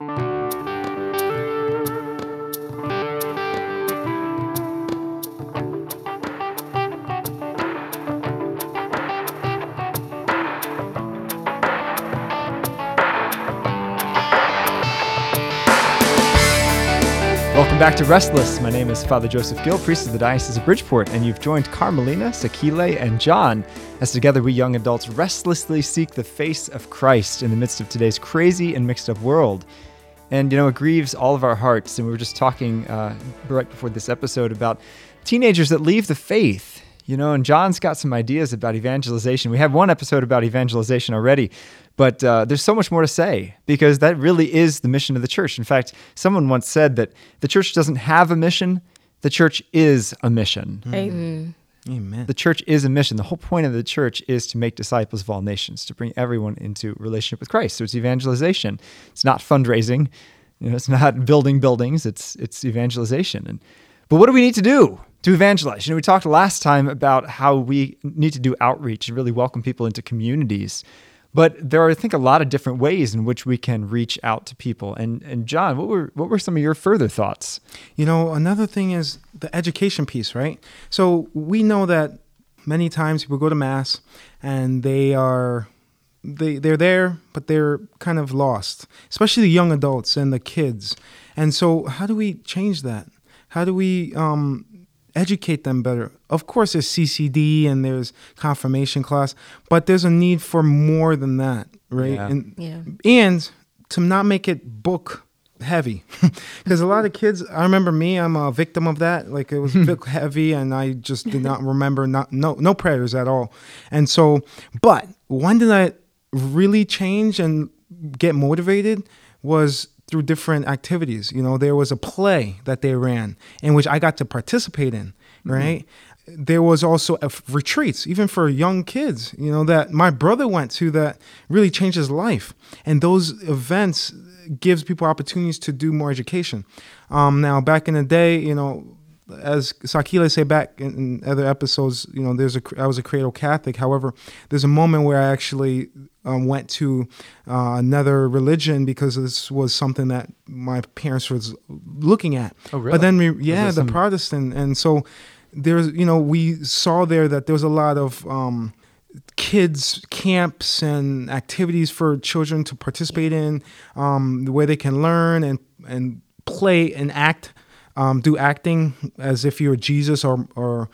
thank you Welcome back to Restless. My name is Father Joseph Gill, priest of the Diocese of Bridgeport, and you've joined Carmelina, Sakile, and John as together we young adults restlessly seek the face of Christ in the midst of today's crazy and mixed up world. And, you know, it grieves all of our hearts. And we were just talking uh, right before this episode about teenagers that leave the faith. You know, and John's got some ideas about evangelization. We have one episode about evangelization already, but uh, there's so much more to say because that really is the mission of the church. In fact, someone once said that the church doesn't have a mission, the church is a mission. Amen. Amen. The church is a mission. The whole point of the church is to make disciples of all nations, to bring everyone into relationship with Christ. So it's evangelization. It's not fundraising. You know, it's not building buildings. It's it's evangelization. And but what do we need to do to evangelize? You know, we talked last time about how we need to do outreach and really welcome people into communities. But there are, I think, a lot of different ways in which we can reach out to people. And and John, what were what were some of your further thoughts? You know, another thing is the education piece, right? So we know that many times people go to mass and they are they they're there, but they're kind of lost, especially the young adults and the kids. And so, how do we change that? How do we um, educate them better? Of course, there's CCD and there's confirmation class, but there's a need for more than that, right? Yeah. And Yeah. and to not make it book heavy because a lot of kids i remember me i'm a victim of that like it was book heavy and i just did not remember not no no prayers at all and so but when did i really change and get motivated was through different activities. You know there was a play that they ran in which i got to participate in right? There was also a f- retreats even for young kids you know that my brother went to that really changed his life. And those events gives people opportunities to do more education. Um, now back in the day you know as Sakila say back in, in other episodes, you know, there's a I was a cradle Catholic. However, there's a moment where I actually um, went to uh, another religion because this was something that my parents was looking at. Oh, really? But then we, yeah, the some- Protestant, and so there's, you know, we saw there that there was a lot of um, kids camps and activities for children to participate in, um, where they can learn and and play and act, um, do acting as if you're Jesus or or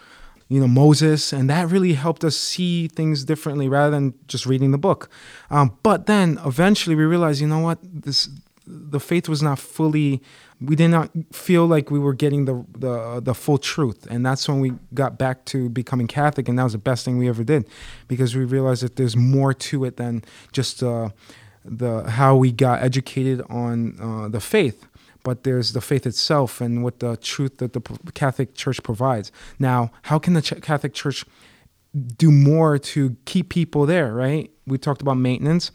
you know Moses, and that really helped us see things differently rather than just reading the book. Um, but then eventually we realized, you know what, this the faith was not fully. We did not feel like we were getting the, the the full truth, and that's when we got back to becoming Catholic, and that was the best thing we ever did, because we realized that there's more to it than just uh, the how we got educated on uh, the faith but there's the faith itself and what the truth that the Catholic Church provides. Now, how can the Ch- Catholic Church do more to keep people there, right? We talked about maintenance,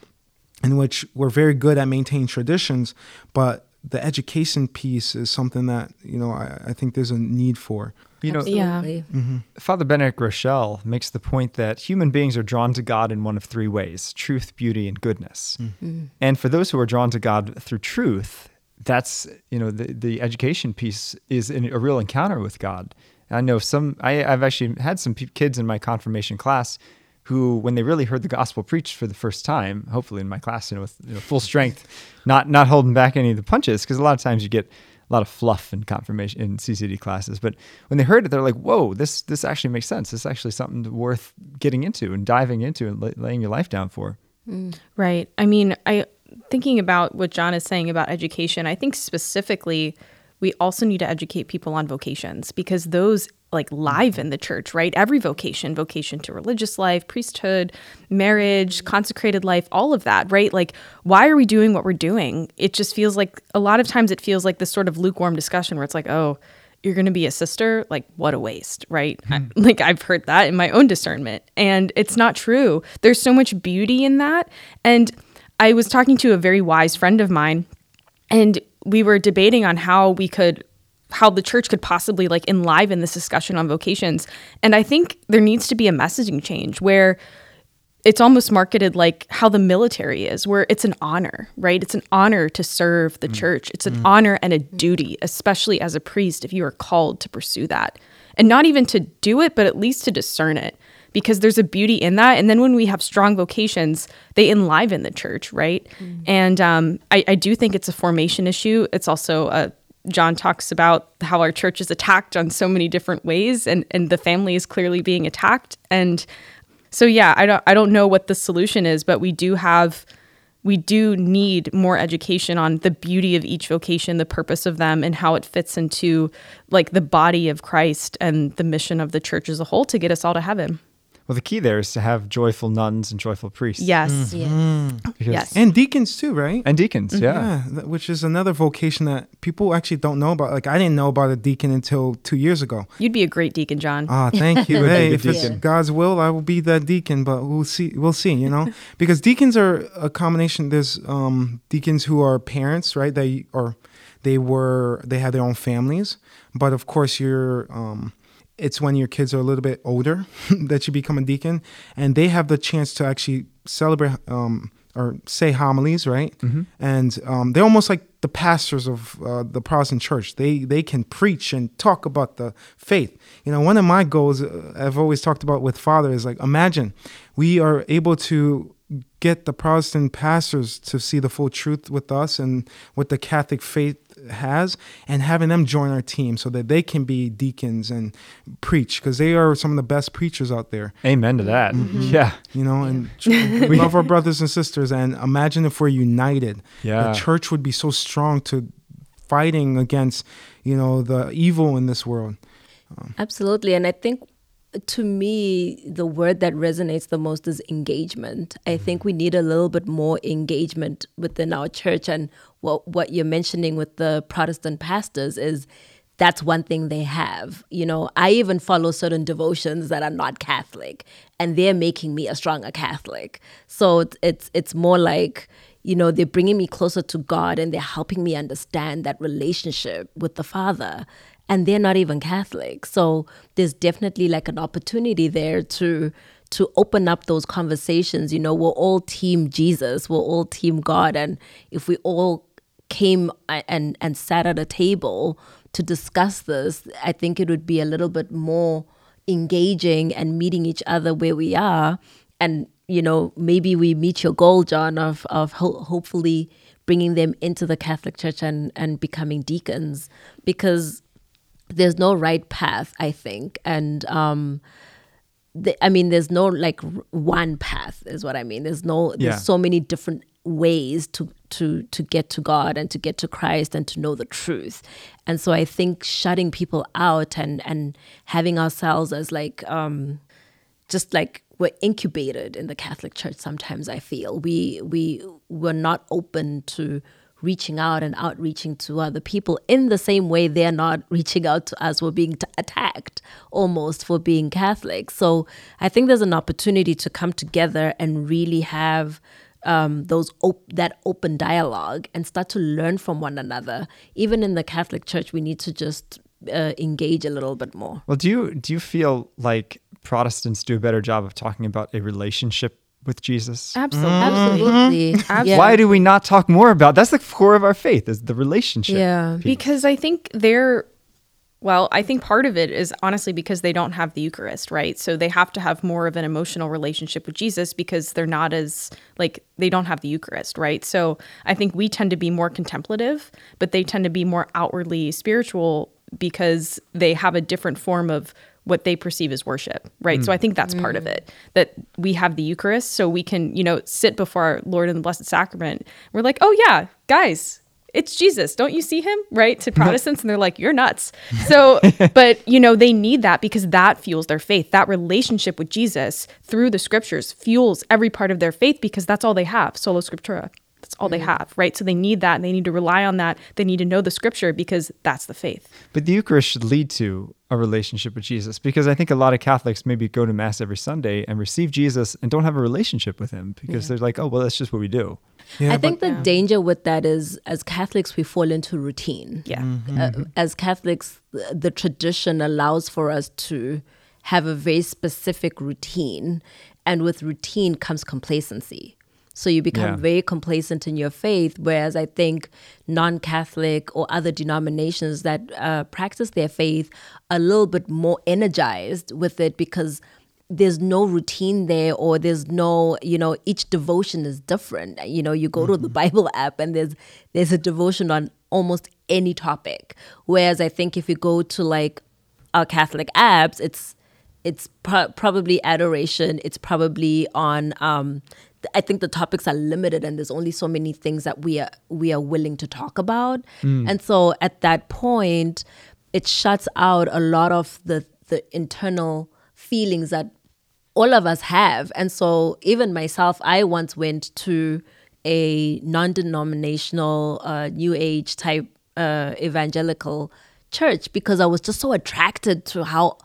in which we're very good at maintaining traditions, but the education piece is something that, you know, I, I think there's a need for. You know, Yeah. Absolutely. Father Benedict Groeschel makes the point that human beings are drawn to God in one of three ways truth, beauty, and goodness. Mm. Mm. And for those who are drawn to God through truth, that's, you know, the, the education piece is in a real encounter with God. I know some, I, I've actually had some kids in my confirmation class who, when they really heard the gospel preached for the first time, hopefully in my class, you know, with you know, full strength, not, not holding back any of the punches, because a lot of times you get a lot of fluff in confirmation in CCD classes. But when they heard it, they're like, "Whoa, this this actually makes sense. This is actually something worth getting into and diving into and la- laying your life down for." Mm. Right. I mean, I thinking about what John is saying about education, I think specifically we also need to educate people on vocations because those like live in the church, right? Every vocation, vocation to religious life, priesthood, marriage, consecrated life, all of that, right? Like why are we doing what we're doing? It just feels like a lot of times it feels like this sort of lukewarm discussion where it's like, "Oh, you're going to be a sister like what a waste right I- hmm. like i've heard that in my own discernment and it's not true there's so much beauty in that and i was talking to a very wise friend of mine and we were debating on how we could how the church could possibly like enliven this discussion on vocations and i think there needs to be a messaging change where it's almost marketed like how the military is, where it's an honor, right? It's an honor to serve the mm. church. It's an mm. honor and a duty, especially as a priest, if you are called to pursue that. And not even to do it, but at least to discern it, because there's a beauty in that. And then when we have strong vocations, they enliven the church, right? And um, I, I do think it's a formation issue. It's also a John talks about how our church is attacked on so many different ways, and, and the family is clearly being attacked. And so yeah, I don't I don't know what the solution is, but we do have we do need more education on the beauty of each vocation, the purpose of them, and how it fits into like the body of Christ and the mission of the church as a whole to get us all to heaven. Well, the key there is to have joyful nuns and joyful priests. Yes. Yeah. Because- Yes. And deacons too, right? And deacons, yeah. th- which is another vocation that people actually don't know about. Like I didn't know about a deacon until two years ago. You'd be a great deacon, John. Ah, thank you. Hey, the if it's deacon. God's will, I will be that deacon. But we'll see. We'll see. You know, because deacons are a combination. There's um, deacons who are parents, right? They or they were they had their own families. But of course, you're. Um, it's when your kids are a little bit older that you become a deacon, and they have the chance to actually celebrate um, or say homilies, right? And um, they're almost like the pastors of uh, the Protestant church. They they can preach and talk about the faith. You know, one of my goals uh, I've always talked about with Father is like, imagine we are able to get the Protestant pastors to see the full truth with us and what the Catholic faith has, and having them join our team so that they can be deacons and preach because they are some of the best preachers out there. Amen to that. Mm-hmm. Mm-hmm. Yeah. You know, and we love our brothers and sisters. And imagine if we're united. Yeah. The church would be so strong to fighting against, you know, the evil in this world. Absolutely. And I think to me, the word that resonates the most is engagement. I mm-hmm. think we need a little bit more engagement within our church. And what, what you're mentioning with the Protestant pastors is that's one thing they have. You know, I even follow certain devotions that are not Catholic, and they're making me a stronger Catholic. So it's it's, it's more like, you know, they're bringing me closer to God and they're helping me understand that relationship with the Father and they're not even Catholic. So there's definitely like an opportunity there to to open up those conversations. You know, we're all team Jesus, we're all team God, and if we all came and and sat at a table to discuss this, I think it would be a little bit more engaging and meeting each other where we are and you know maybe we meet your goal john of of ho- hopefully bringing them into the catholic church and and becoming deacons because there's no right path i think. And um the, i mean there's no like r- one path is what i mean. There's no there's Yeah. so many different ways to to to get to god and to get to christ and to know the truth. And so i think shutting people out and and having ourselves as like um just like we're incubated in the Catholic Church sometimes I feel. We we were not open to reaching out and outreaching to other people in the same way they're not reaching out to us we're being t- attacked almost for being Catholic. So I think there's an opportunity to come together and really have um, those op- that open dialogue and start to learn from one another. Even in the Catholic Church we need to just uh, engage a little bit more. Well, do you do you feel like Protestants do a better job of talking about a relationship with Jesus? Mm-hmm. Absolutely. Mm-hmm. absolutely Yeah. Why do we not talk more about? That's the core of our faith is the relationship. Yeah. piece. Because I think they're, well, I think part of it is honestly because they don't have the Eucharist, right? So they have to have more of an emotional relationship with Jesus because they're not as, like, they don't have the Eucharist, right? So I think we tend to be more contemplative, but they tend to be more outwardly spiritual because they have a different form of what they perceive as worship, right? So mm. I think that's part of mm. it that we have the Eucharist, so we can, you know, sit before our Lord in the Blessed Sacrament. We're like, oh yeah, guys, it's Jesus. Don't you see him? Right? To Protestants, and they're like, you're nuts. So, but you know, they need that because that fuels their faith. That relationship with Jesus through the scriptures fuels every part of their faith because that's all they have. Sola scriptura. That's all they have, right? So they need that and they need to rely on that. They need to know the scripture because that's the faith. But the Eucharist should lead to a relationship with Jesus because I think a lot of Catholics maybe go to Mass every Sunday and receive Jesus and don't have a relationship with him because they're like, oh, well, that's just what we do. Yeah, I think the danger with that is as Catholics, we fall into routine. Yeah. Uh, as Catholics, the, the tradition allows for us to have a very specific routine. and with routine comes complacency. So you become Yeah. very complacent in your faith. Whereas I think non Catholic or other denominations that uh, practice their faith are a little bit more energized with it because there's no routine there or there's no you know each devotion is different you know you go to the bible app and there's there's a devotion on almost any topic whereas i think if you go to like our catholic apps it's it's pro- probably adoration it's probably on um I think the topics are limited and there's only so many things that we are we are willing to talk about. And so at that point it shuts out a lot of the the internal feelings that all of us have. And so even myself, I once went to a non-denominational uh, new age type uh, evangelical church because I was just so attracted to how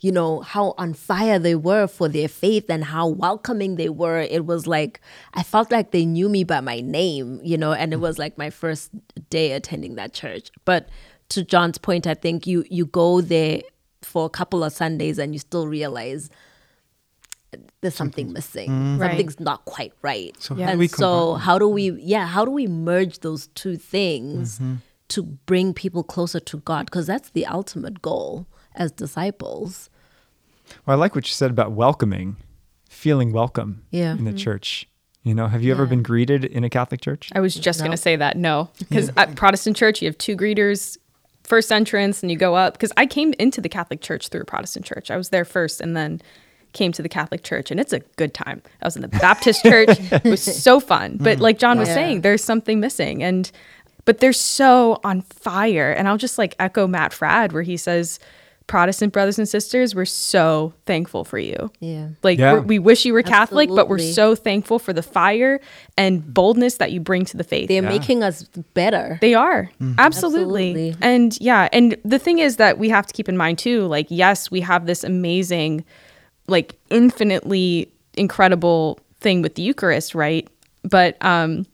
you know how on fire they were for their faith and how welcoming they were. It was like i felt like they knew me by my name you know and it was like my first day attending that church. But to john's point i think you you go there for a couple of sundays and you still realize there's something missing. Right. something's not quite right. So Yeah. how do and we so how do we yeah how do we merge those two things Mm-hmm. to bring people closer to god? Because that's the ultimate goal as disciples Well, I like what you said about welcoming, feeling welcome Yeah. in the mm-hmm. church. You know, have you ever been greeted in a Catholic church? I was just going to say that no, because at Protestant church you have two greeters, first entrance, and you go up. Because I came into the Catholic church through a Protestant church. I was there first, and then came to the Catholic church, and it's a good time. I was in the Baptist church; it was so fun. But mm. like John was Yeah. saying, there's something missing, and but they're so on fire. And I'll just like echo Matt Fradd where he says. Protestant brothers and sisters, we're so thankful for you. Yeah. Like Yeah. we're, wish you were Catholic, but we're so thankful for the fire and boldness that you bring to the faith. they're making us better They are. Absolutely. Absolutely. And yeah, and the thing is that we have to keep in mind too, like yes, we have this amazing like infinitely incredible thing with the Eucharist, right? But um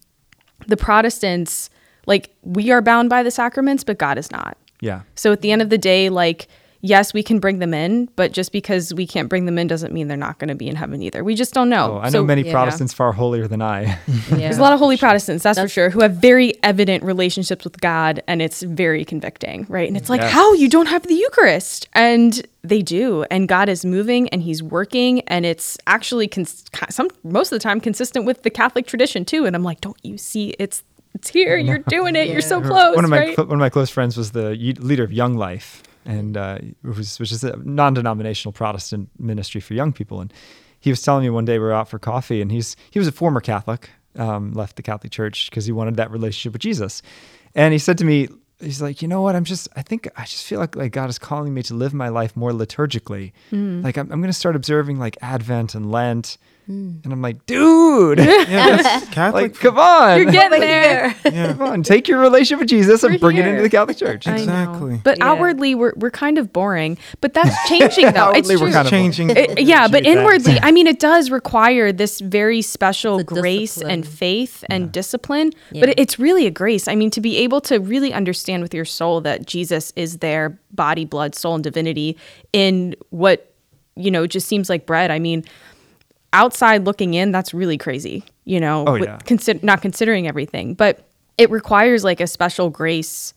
the Protestants like we are bound by the sacraments, but God is not. Yeah. So at the end of the day, like, yes, we can bring them in, but just because we can't bring them in doesn't mean they're not going to be in heaven either. We just don't know. Oh, I So- know many yeah. Protestants far holier than I. yeah. There's a lot of holy Protestants, that's, for sure, who have very evident relationships with God, and it's very convicting, right? And it's like, Yes. how you don't have the Eucharist, and they do, and God is moving and He's working, and it's actually cons- some most of the time consistent with the Catholic tradition too. And I'm like, don't you see? It's it's here. You're doing it. You're so close, one of my right? cl- one of my close friends was the leader of Young Life, and uh, it was which is a non-denominational Protestant ministry for young people. And he was telling me one day we were out for coffee, and he's he was a former Catholic, um, left the Catholic Church because he wanted that relationship with Jesus. And he said to me, he's like, you know what? I'm just I think I just feel like like God is calling me to live my life more liturgically. Like I'm, I'm going to start observing like Advent and Lent. Mm. And I'm like, dude, Yeah, that's Catholic. like, come on. You're getting there. Come on, take your relationship with Jesus and We're bring it into the Catholic Church. Exactly. But Yeah. outwardly, we're we're kind of boring. But that's changing, though. it's Outwardly, we're true. kind of changing. It- yeah, but inwardly, I mean, it does require this very special The grace discipline. and faith and discipline. Yeah. But it- it's really a grace. I mean, to be able to really understand with your soul that Jesus is there, body, blood, soul, and divinity in what you know just seems like bread. I mean, outside looking in, that's really crazy. You know, Oh, with yeah. consi- not considering everything, but it requires like a special grace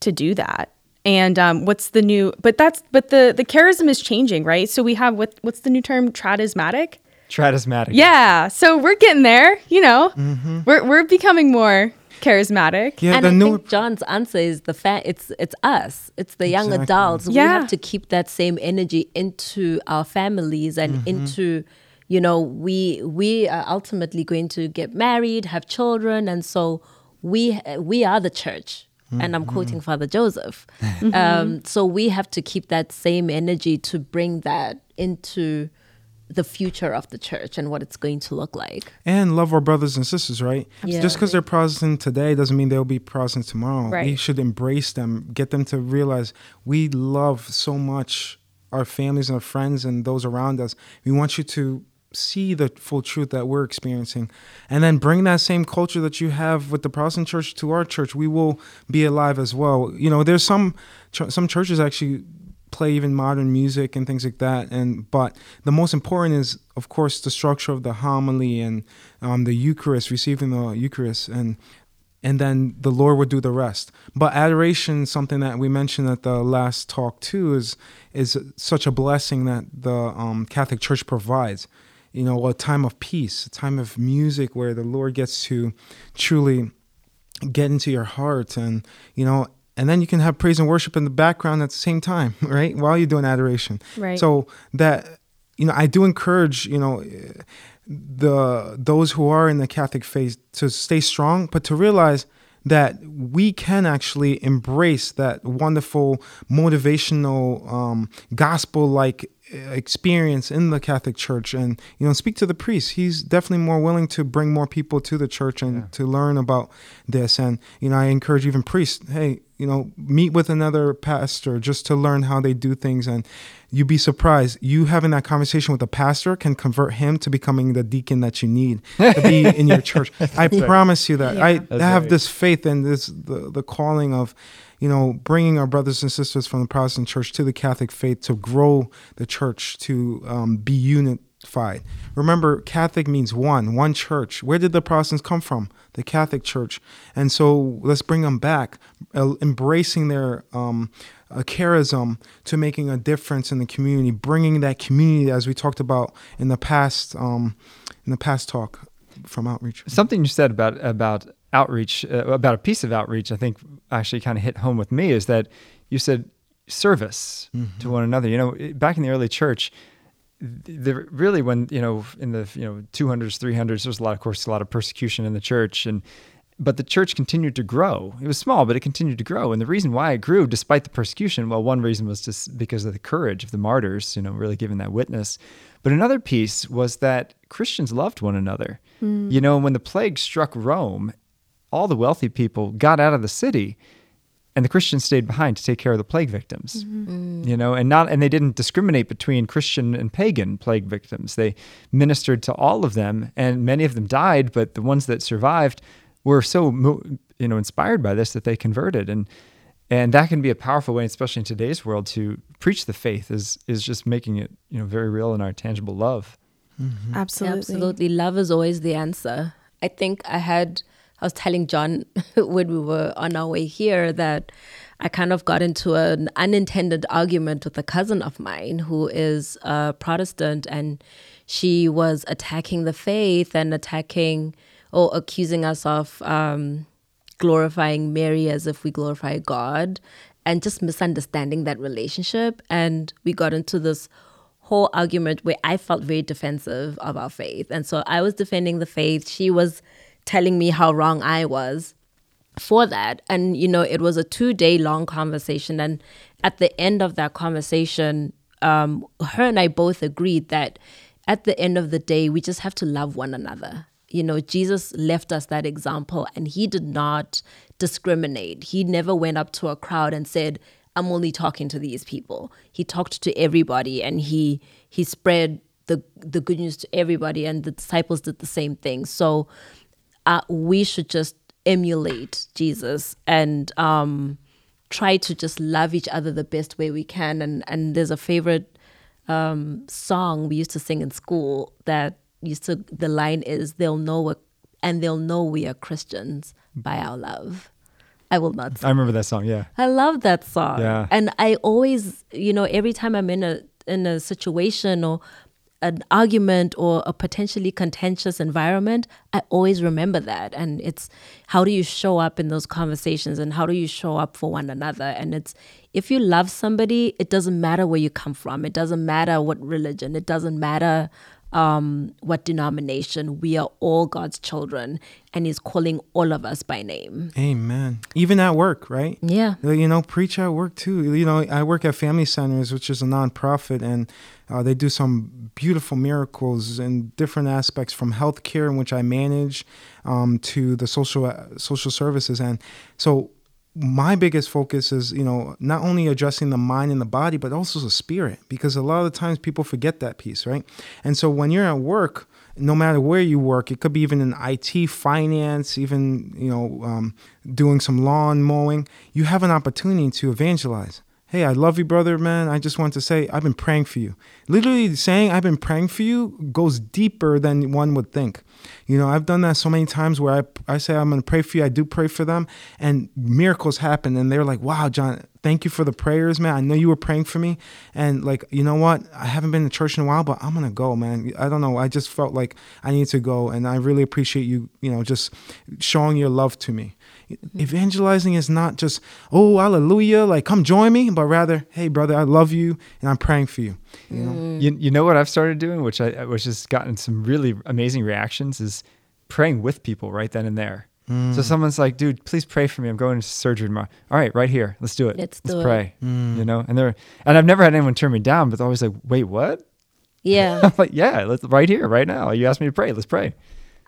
to do that. And um, what's the new? But that's but the the charism is changing, right? So we have what what's the new term? Tradismatic. Tradismatic. Yeah. So we're getting there. You know, Mm-hmm. we're we're becoming more charismatic. Yeah, and the I new think John's answer is the fact it's it's us, it's the young Exactly. adults. We have to keep that same energy into our families and into, you know, we we are ultimately going to get married, have children, and so we we are the church. And I'm quoting Father Joseph. Um, so we have to keep that same energy to bring that into the future of the church and what it's going to look like. and love our brothers and sisters, right? Yeah. Just because they're Protestant today doesn't mean they'll be Protestant tomorrow. We should embrace them, get them to realize we love so much our families and our friends and those around us. We want you to see the full truth that we're experiencing and then bring that same culture that you have with the Protestant church to our church. We will be alive as well. You know, there's some some churches actually play even modern music and things like that. And but the most important is, of course, the structure of the homily and um, the Eucharist, receiving the Eucharist, and and then the Lord would do the rest. But adoration, something that we mentioned at the last talk too, is is such a blessing that the um, Catholic Church provides. You know, a time of peace, a time of music where the Lord gets to truly get into your heart, and you know, and then you can have praise and worship in the background at the same time, right? While you're doing adoration. Right. So that you know, I do encourage you know the those who are in the Catholic faith to stay strong, but to realize that we can actually embrace that wonderful motivational um, gospel like experience in the Catholic Church and you know speak to the priest. He's definitely more willing to bring more people to the church and yeah. to learn about this. And you know, I encourage even priests, hey, you know, meet with another pastor just to learn how they do things and you'd be surprised. You having that conversation with a pastor can convert him to becoming the deacon that you need to be in your church. I promise you that. Yeah. I, I have right. this faith and this the, the calling of you know, bringing our brothers and sisters from the Protestant church to the Catholic faith to grow the church to um, be unified. Remember, Catholic means one, one church. Where did the Protestants come from? The Catholic Church. And so let's bring them back, uh, embracing their um, uh, charism to making a difference in the community, bringing that community as we talked about in the past, um, in the past talk from outreach. Something you said about about outreach, uh, about a piece of outreach, I think actually kind of hit home with me is that you said service mm-hmm. to one another. You know, back in the early church, the, really when you know in the you know 200s 300s there's a lot of course a lot of persecution in the church and but the church continued to grow. It was small but it continued to grow. And the reason why it grew despite the persecution well one reason was just because of the courage of the martyrs you know really giving that witness. But another piece was that christians loved one another. Mm. you know when the plague struck rome all the wealthy people got out of the city and the Christians stayed behind to take care of the plague victims. Mm-hmm. You know, and not and they didn't discriminate between Christian and pagan plague victims. They ministered to all of them and many of them died, but the ones that survived were so you know inspired by this that they converted and and that can be a powerful way especially in today's world to preach the faith is is just making it, you know, very real in our tangible love. Mm-hmm. Absolutely. Absolutely. Love is always the answer. I think I had I was telling John when we were on our way here that I kind of got into an unintended argument with a cousin of mine who is a Protestant and she was attacking the faith and attacking or accusing us of um, glorifying Mary as if we glorify God and just misunderstanding that relationship. And we got into this whole argument where I felt very defensive of our faith. And so I was defending the faith. She was telling me how wrong I was for that. And, you know, it was a two day long conversation. And at the end of that conversation, um, her and I both agreed that at the end of the day, we just have to love one another. You know, Jesus left us that example and he did not discriminate. He never went up to a crowd and said, I'm only talking to these people. He talked to everybody and he he spread the the good news to everybody and the disciples did the same thing. So uh, we should just emulate Jesus and um, try to just love each other the best way we can. And and there's a favorite um, song we used to sing in school that used to the line is they'll know what and they'll know we are Christians by our love. I will not. Sing. I remember that song. Yeah, I love that song. Yeah, and I always, you know, every time I'm in a in a situation or an argument or a potentially contentious environment, I always remember that. And it's how do you show up in those conversations and how do you show up for one another? And it's if you love somebody, it doesn't matter where you come from, it doesn't matter what religion, it doesn't matter um, what denomination. We are all God's children, and He's calling all of us by name. Amen. Even at work, right? Yeah. You know, preach at work too. You know, I work at Family Centers, which is a nonprofit, and uh, they do some beautiful miracles in different aspects from healthcare, in which I manage, um, to the social uh, social services, and so my biggest focus is you know not only addressing the mind and the body but also the spirit because a lot of times people forget that piece right? And so when you're at work no matter where you work it could be even in it finance even you know um, doing some lawn mowing you have an opportunity to evangelize hey, I love you, brother, man. I just want to say I've been praying for you. Literally saying I've been praying for you goes deeper than one would think. You know, I've done that so many times where I, I say I'm going to pray for you. I do pray for them, and miracles happen. And they're like, wow, John, thank you for the prayers, man. I know you were praying for me. And like, you know what? I haven't been to church in a while, but I'm going to go, man. I don't know. I just felt like I need to go. And I really appreciate you, you know, just showing your love to me. Mm-hmm. Evangelizing is not just, oh, hallelujah, like come join me, but rather, hey, brother, I love you and I'm praying for you. You know, mm. you, you know what I've started doing, which I which has gotten some really amazing reactions, is praying with people right then and there. Mm. So someone's like, dude, please pray for me. I'm going to surgery tomorrow. All right, right here. Let's do it. Let's, Let's do pray. It. Mm. You know, and they're and I've never had anyone turn me down, but they're always like, wait, what? Yeah. I'm like, yeah, let's right here, right now. You asked me to pray. Let's pray.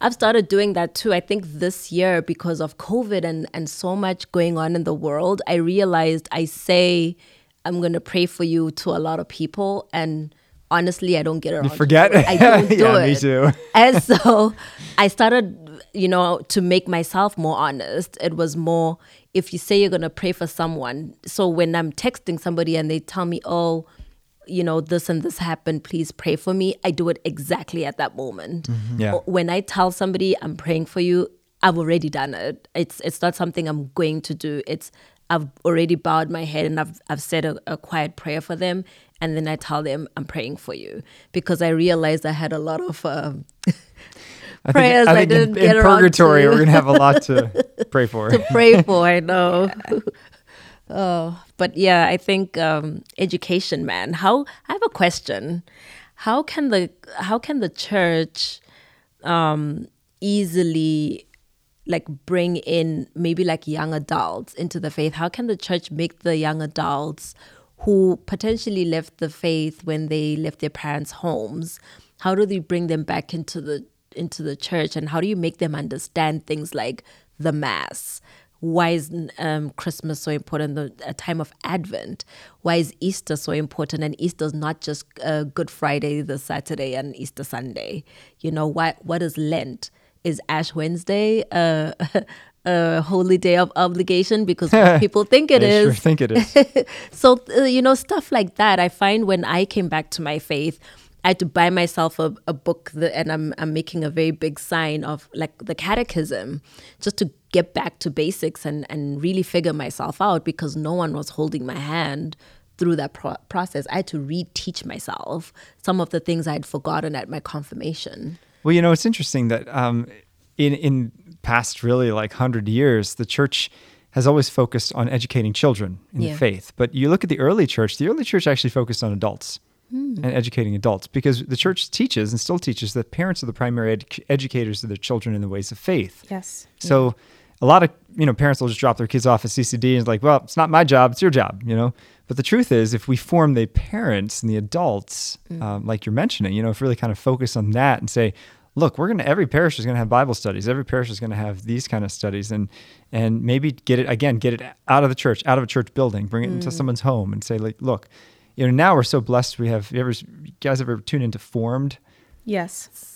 I've started doing that too. I think this year, because of COVID and, and so much going on in the world, I realized I say, I'm going to pray for you to a lot of people. And honestly, I don't get around. You forget? I don't do yeah, it. me too. and so I started, you know, to make myself more honest. It was more if you say you're going to pray for someone. So when I'm texting somebody and they tell me, oh, you know, this and this happened, please pray for me. I do it exactly at that moment. Mm-hmm. Yeah. When I tell somebody I'm praying for you, I've already done it. It's it's not something I'm going to do. It's I've already bowed my head and I've I've said a, a quiet prayer for them, and then I tell them I'm praying for you because I realized I had a lot of. Um, I prayers think, I, I think didn't in, get in purgatory, to. we're gonna have a lot to pray for. to pray for. I know. oh, but yeah, I think um, education, man. How I have a question. How can the how can the church um, easily like bring in maybe like young adults into the faith? How can the church make the young adults who potentially left the faith when they left their parents' homes? How do they bring them back into the into the church, and how do you make them understand things like the mass? Why is um, Christmas so important? The a time of Advent. Why is Easter so important? And Easter is not just uh, Good Friday, the Saturday, and Easter Sunday. You know what? What is Lent? Is Ash Wednesday uh, a holy day of obligation? Because people think it is. Sure think it is. so uh, you know stuff like that. I find when I came back to my faith. I had to buy myself a, a book that, and I'm, I'm making a very big sign of like the catechism just to get back to basics and, and really figure myself out because no one was holding my hand through that pro- process. I had to reteach myself some of the things I had forgotten at my confirmation. Well, you know, it's interesting that um, in in past really like hundred years, the church has always focused on educating children in Yeah. the faith. But you look at the early church; the early church actually focused on adults and educating adults because the church teaches and still teaches that parents are the primary ed- educators of their children in the ways of faith. Yes. So a lot of you know parents will just drop their kids off at CCD and it's like, well, it's not my job, it's your job, you know. But the truth is, if we form the parents and the adults, um, like you're mentioning, you know, if really kind of focus on that and say, look, we're gonna every parish is gonna have Bible studies, every parish is gonna have these kind of studies, and and maybe get it again, get it out of the church, out of a church building, bring it into someone's home, and say, like, look, you know, now we're so blessed. We have you ever you guys ever tune into Formed? Yes.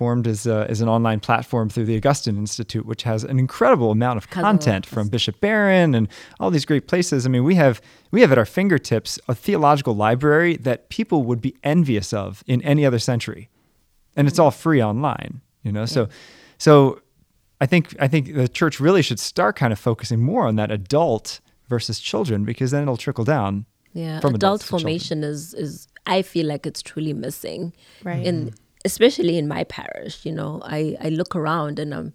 Formed as, uh, is an online platform through the Augustine Institute, which has an incredible amount of content from Bishop Barron and all these great places. I mean, we have we have at our fingertips a theological library that people would be envious of in any other century, and it's all free online. You know, so so I think I think the church really should start kind of focusing more on that adult versus children because then it'll trickle down. Yeah, from adult adults to formation is is I feel like it's truly missing. Right. In especially in my parish, you know, I I look around and I'm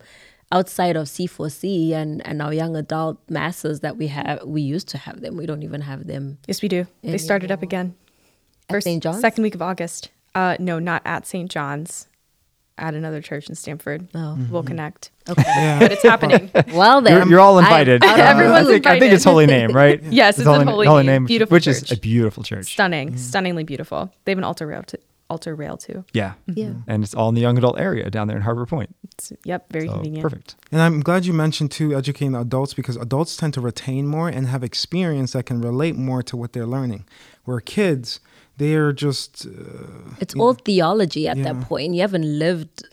outside of C4C and and our young adult masses that we have we used to have them. We don't even have them. Yes, we do. They started up again. At St. John's? Second week of August. Uh, no, not at St. John's. At another church in Stamford. Oh. We'll connect. Okay. Yeah. But it's happening. well then You're, you're all invited. out of- Uh, Everyone's I think, I think it's. Holy Name, right? Yes, it's a Holy Name. Beautiful which is a beautiful church. Stunning. Stunningly beautiful. They have an altar rail, t- altar rail too. Yeah. Yeah. Mm-hmm. And it's all in the young adult area down there in Harbor Point. It's, yep, very So, convenient. perfect. And I'm glad you mentioned too educating adults because adults tend to retain more and have experience that can relate more to what they're learning. Where kids, they are just uh, It's all theology at Yeah. that point. You haven't lived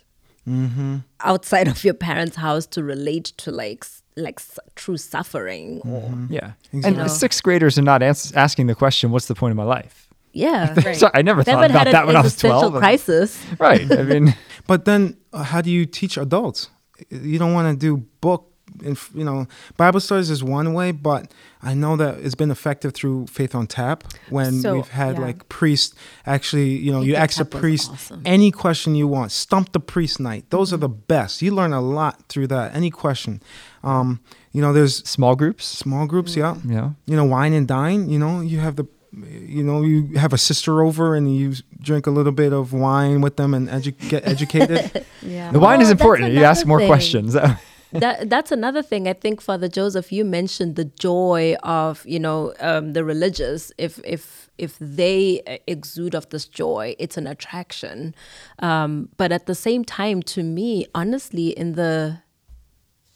mm-hmm. outside of your parents' house to relate to like like s- true suffering or mm-hmm. Yeah. Exactly. And know. sixth graders are not ans- asking the question, what's the point of my life? Yeah So I never they thought haven't about that when I was 12. crisis Right. I mean, But then, uh, how do you teach adults? You don't want to do book, and you know, Bible stories is one way, but I know that it's been effective through Faith on Tap when So, we've had yeah. like priests actually, you know, Faith you ask the Tap was priest awesome. any question you want. Stump the priest night. Those are the best. You learn a lot through that. Any question. Um, you know, there's small groups. small groups. Yeah. Yeah. You know, wine and dine. You know, you have the. You know, you have a sister over and you drink a little bit of wine with them and edu- get educated. Yeah. the wine Oh, is important. You ask more thing. questions. that that's another thing i think father joseph you mentioned the joy of you know um, the religious if if if they uh, exude of this joy it's an attraction um, but at the same time to me honestly in the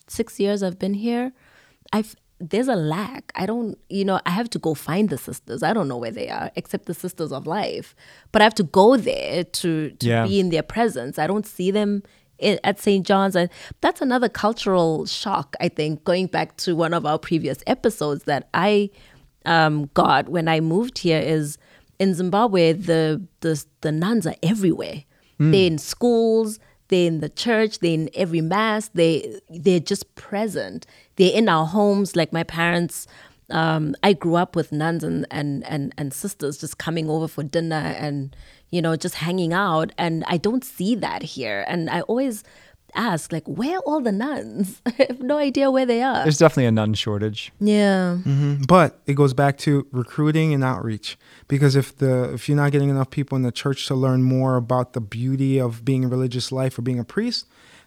six years i've been here i've there's a lack. I don't you know i have to go find the sisters. I don't know where they are except the sisters of life. But i have to go there to to Yeah. be in their presence. I don't see them i- at st john's. And that's another cultural shock i think going back to one of our previous episodes that i um, got when i moved here is in zimbabwe the the, the nuns are everywhere. They're in schools they're in the church they're in every mass. They they're just present they're in our homes like my parents um, I grew up with nuns and, and, and, and sisters just coming over for dinner and, you know, just hanging out. And I don't see that here. And I always ask, like, where are all the nuns? I have no idea where they are. There's definitely a nun shortage. yeah. Mhm. But it goes back to recruiting and outreach because if the if you're not getting enough people in the church to learn more about the beauty of being a religious life or being a priest,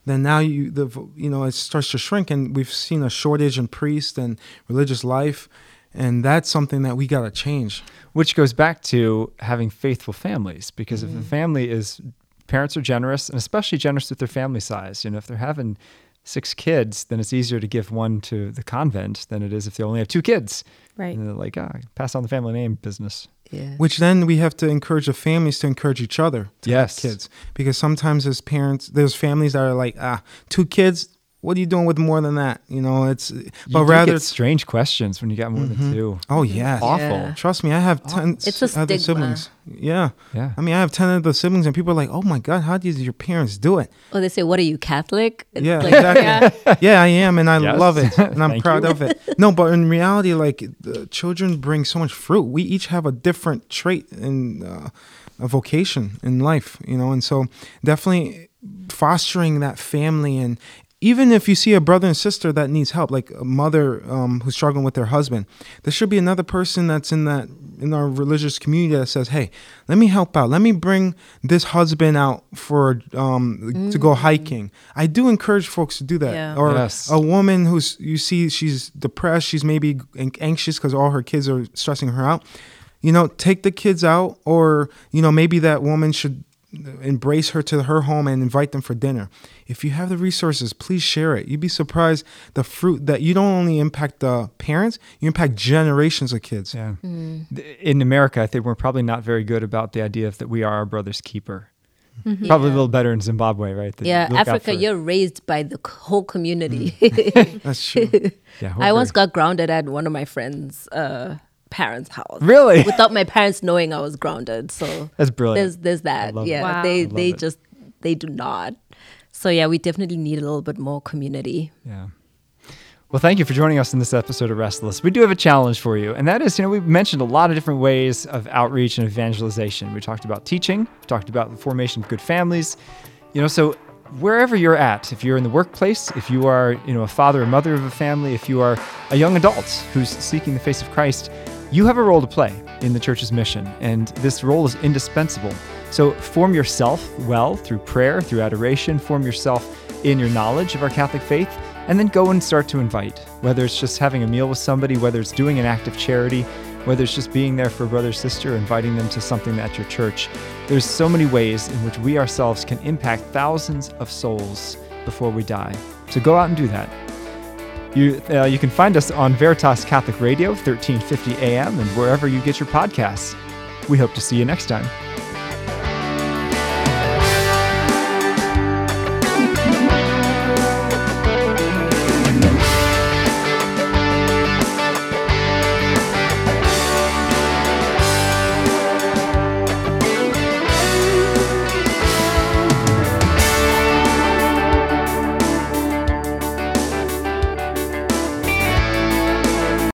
then now you the you know it starts to shrink and we've seen a shortage in priests and religious life and that's something that we got to change. which goes back to having faithful families because if the mm-hmm. family is parents are generous and especially generous with their family size you know if they're having six kids then it's easier to give one to the convent than it is if they only have two kids Right. and they're like ah, pass on the family name business Yeah. Which then we have to encourage the families to encourage each other to have Yes. kids because sometimes as parents there's families that are like ah two kids what are you doing with more than that you know it's you but do rather get strange questions when you got more than two oh yeah awful Yeah. Trust me, I have ten It's a other siblings. Yeah. Yeah. I mean, I have ten of other siblings, and people are like, "Oh my God, how did your parents do it?" Well, they say, what are you, Catholic? It's Yeah, like, exactly. Yeah. I am, and I Yes. love it, and I'm proud you. of it. No, but in reality, like the children bring so much fruit. We each have a different trait and uh, a vocation in life, you know, and so definitely fostering that family and. Even if you see a brother and sister that needs help, like a mother um, who's struggling with their husband, there should be another person that's in that in our religious community that says, "Hey, let me help out. Let me bring this husband out for um, to go hiking." I do encourage folks to do that. Yeah. Or Yes. a woman who's you see she's depressed, she's maybe anxious because all her kids are stressing her out. You know, take the kids out, or you know maybe that woman should embrace her to her home and invite them for dinner. If you have the resources, please share it. You'd be surprised the fruit that you don't only impact the parents, you impact generations of kids. yeah hmm. Th- in america i think we're probably not very good about the idea of that we are our brother's keeper mm-hmm. probably a little better in zimbabwe right That yeah, you Africa, for- you're raised by the whole community. Hmm. That's true. yeah, I once got grounded at one of my friends' uh, parents' house. really Without my parents knowing I was grounded. So that's brilliant there's there's that. Yeah. Wow. They they it. just they do not. So yeah, we definitely need a little bit more community. Yeah. Well, thank you for joining us in this episode of Restless. We do have a challenge for you, and that is, you know, we've mentioned a lot of different ways of outreach and evangelization. We talked about teaching, we talked about the formation of good families. You know, so wherever you're at, if you're in the workplace, if you are, you know, a father or mother of a family, if you are a young adult who's seeking the face of Christ, you have a role to play in the church's mission, and this role is indispensable. So form yourself well through prayer, through adoration, form yourself in your knowledge of our Catholic faith, and then go and start to invite, whether it's just having a meal with somebody, whether it's doing an act of charity, whether it's just being there for a brother or sister, inviting them to something at your church. There's so many ways in which we ourselves can impact thousands of souls before we die. So go out and do that. You, uh, you can find us on Veritas Catholic Radio, 1350 AM, and wherever you get your podcasts. We hope to see you next time.